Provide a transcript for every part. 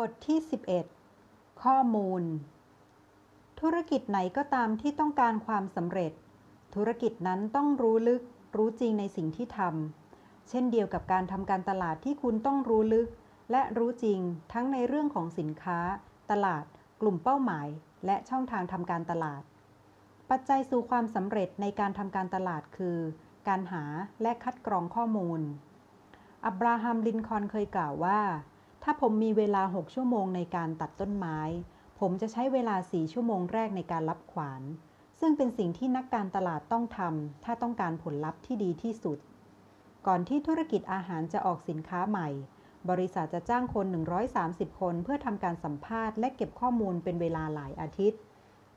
บทที่ 11 ข้อมูล ธุรกิจไหนก็ตามที่ต้องการความสำเร็จ ธุรกิจนั้นต้องรู้ลึก รู้จริงในสิ่งที่ทำเช่นเดียวกับการทำการตลาดที่คุณต้องรู้ลึก และรู้จริงทั้งในเรื่องของสินค้า ตลาด กลุ่มเป้าหมาย และช่องทางทำการตลาด ปัจจัยสู่ความสำเร็จในการทำการตลาดคือ การหาและคัดกรองข้อมูล อับราฮัม ลินคอนเคยกล่าวว่า ถ้าผมมีเวลา 6 ชั่วโมงในการตัดต้นไม้ ผมจะใช้เวลา 4 ชั่วโมงแรกในการรับขวาน ซึ่งเป็นสิ่งที่นักการตลาดต้องทำถ้าต้องการผลลัพธ์ที่ดีที่สุด ก่อนที่ธุรกิจอาหารจะออกสินค้าใหม่ บริษัทจะจ้างคน 130 คน เพื่อทำการสัมภาษณ์และเก็บข้อมูลเป็นเวลาหลายอาทิตย์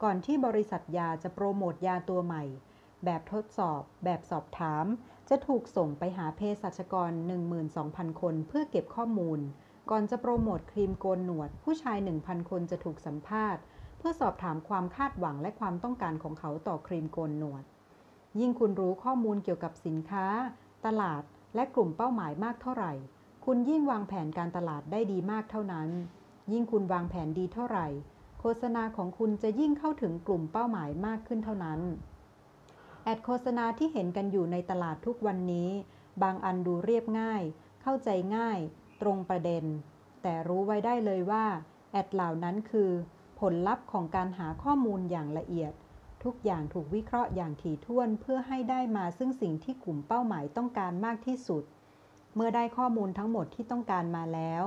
ก่อนที่บริษัทยาจะโปรโมทยาตัวใหม่ แบบทดสอบ แบบสอบถาม จะถูกส่งไปหาเภสัชกร 12,000 คน เพื่อเก็บข้อมูล ก่อนจะโปรโมทครีมโกนหนวด ผู้ชาย 1,000 คนจะถูกสัมภาษณ์ เพื่อสอบถามความคาดหวังและความต้องการของเขาต่อครีมโกนหนวด ยิ่งคุณรู้ข้อมูลเกี่ยวกับสินค้า ตลาด และกลุ่มเป้าหมายมากเท่าไหร่ คุณยิ่งวางแผนการตลาดได้ดีมากเท่านั้น ยิ่งคุณวางแผนดีเท่าไหร่ โฆษณาของคุณจะยิ่งเข้าถึงกลุ่มเป้าหมายมากขึ้นเท่านั้นแอดโฆษณาที่เห็นกันอยู่ในตลาดทุกวันนี้ บางอันดูเรียบง่าย เข้าใจง่าย ตรงประเด็น แต่รู้ไว้ได้เลยว่า แอดเหล่านั้นคือ ผลลัพธ์ของการหาข้อมูลอย่างละเอียด ทุกอย่างถูกวิเคราะห์อย่างถี่ถ้วนเพื่อให้ได้มาซึ่งสิ่งที่กลุ่มเป้าหมายต้องการมากที่สุด เมื่อได้ข้อมูลทั้งหมดที่ต้องการมาแล้ว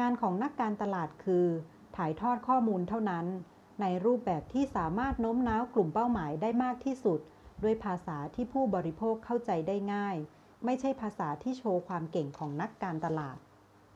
งานของนักการตลาดคือ ถ่ายทอดข้อมูลเท่านั้น ในรูปแบบที่สามารถโน้มน้าวกลุ่มเป้าหมายได้มากที่สุด ด้วยภาษาที่ผู้บริโภคเข้าใจได้ง่าย ไม่ใช่ภาษาที่โชว์ความเก่งของนักการตลาด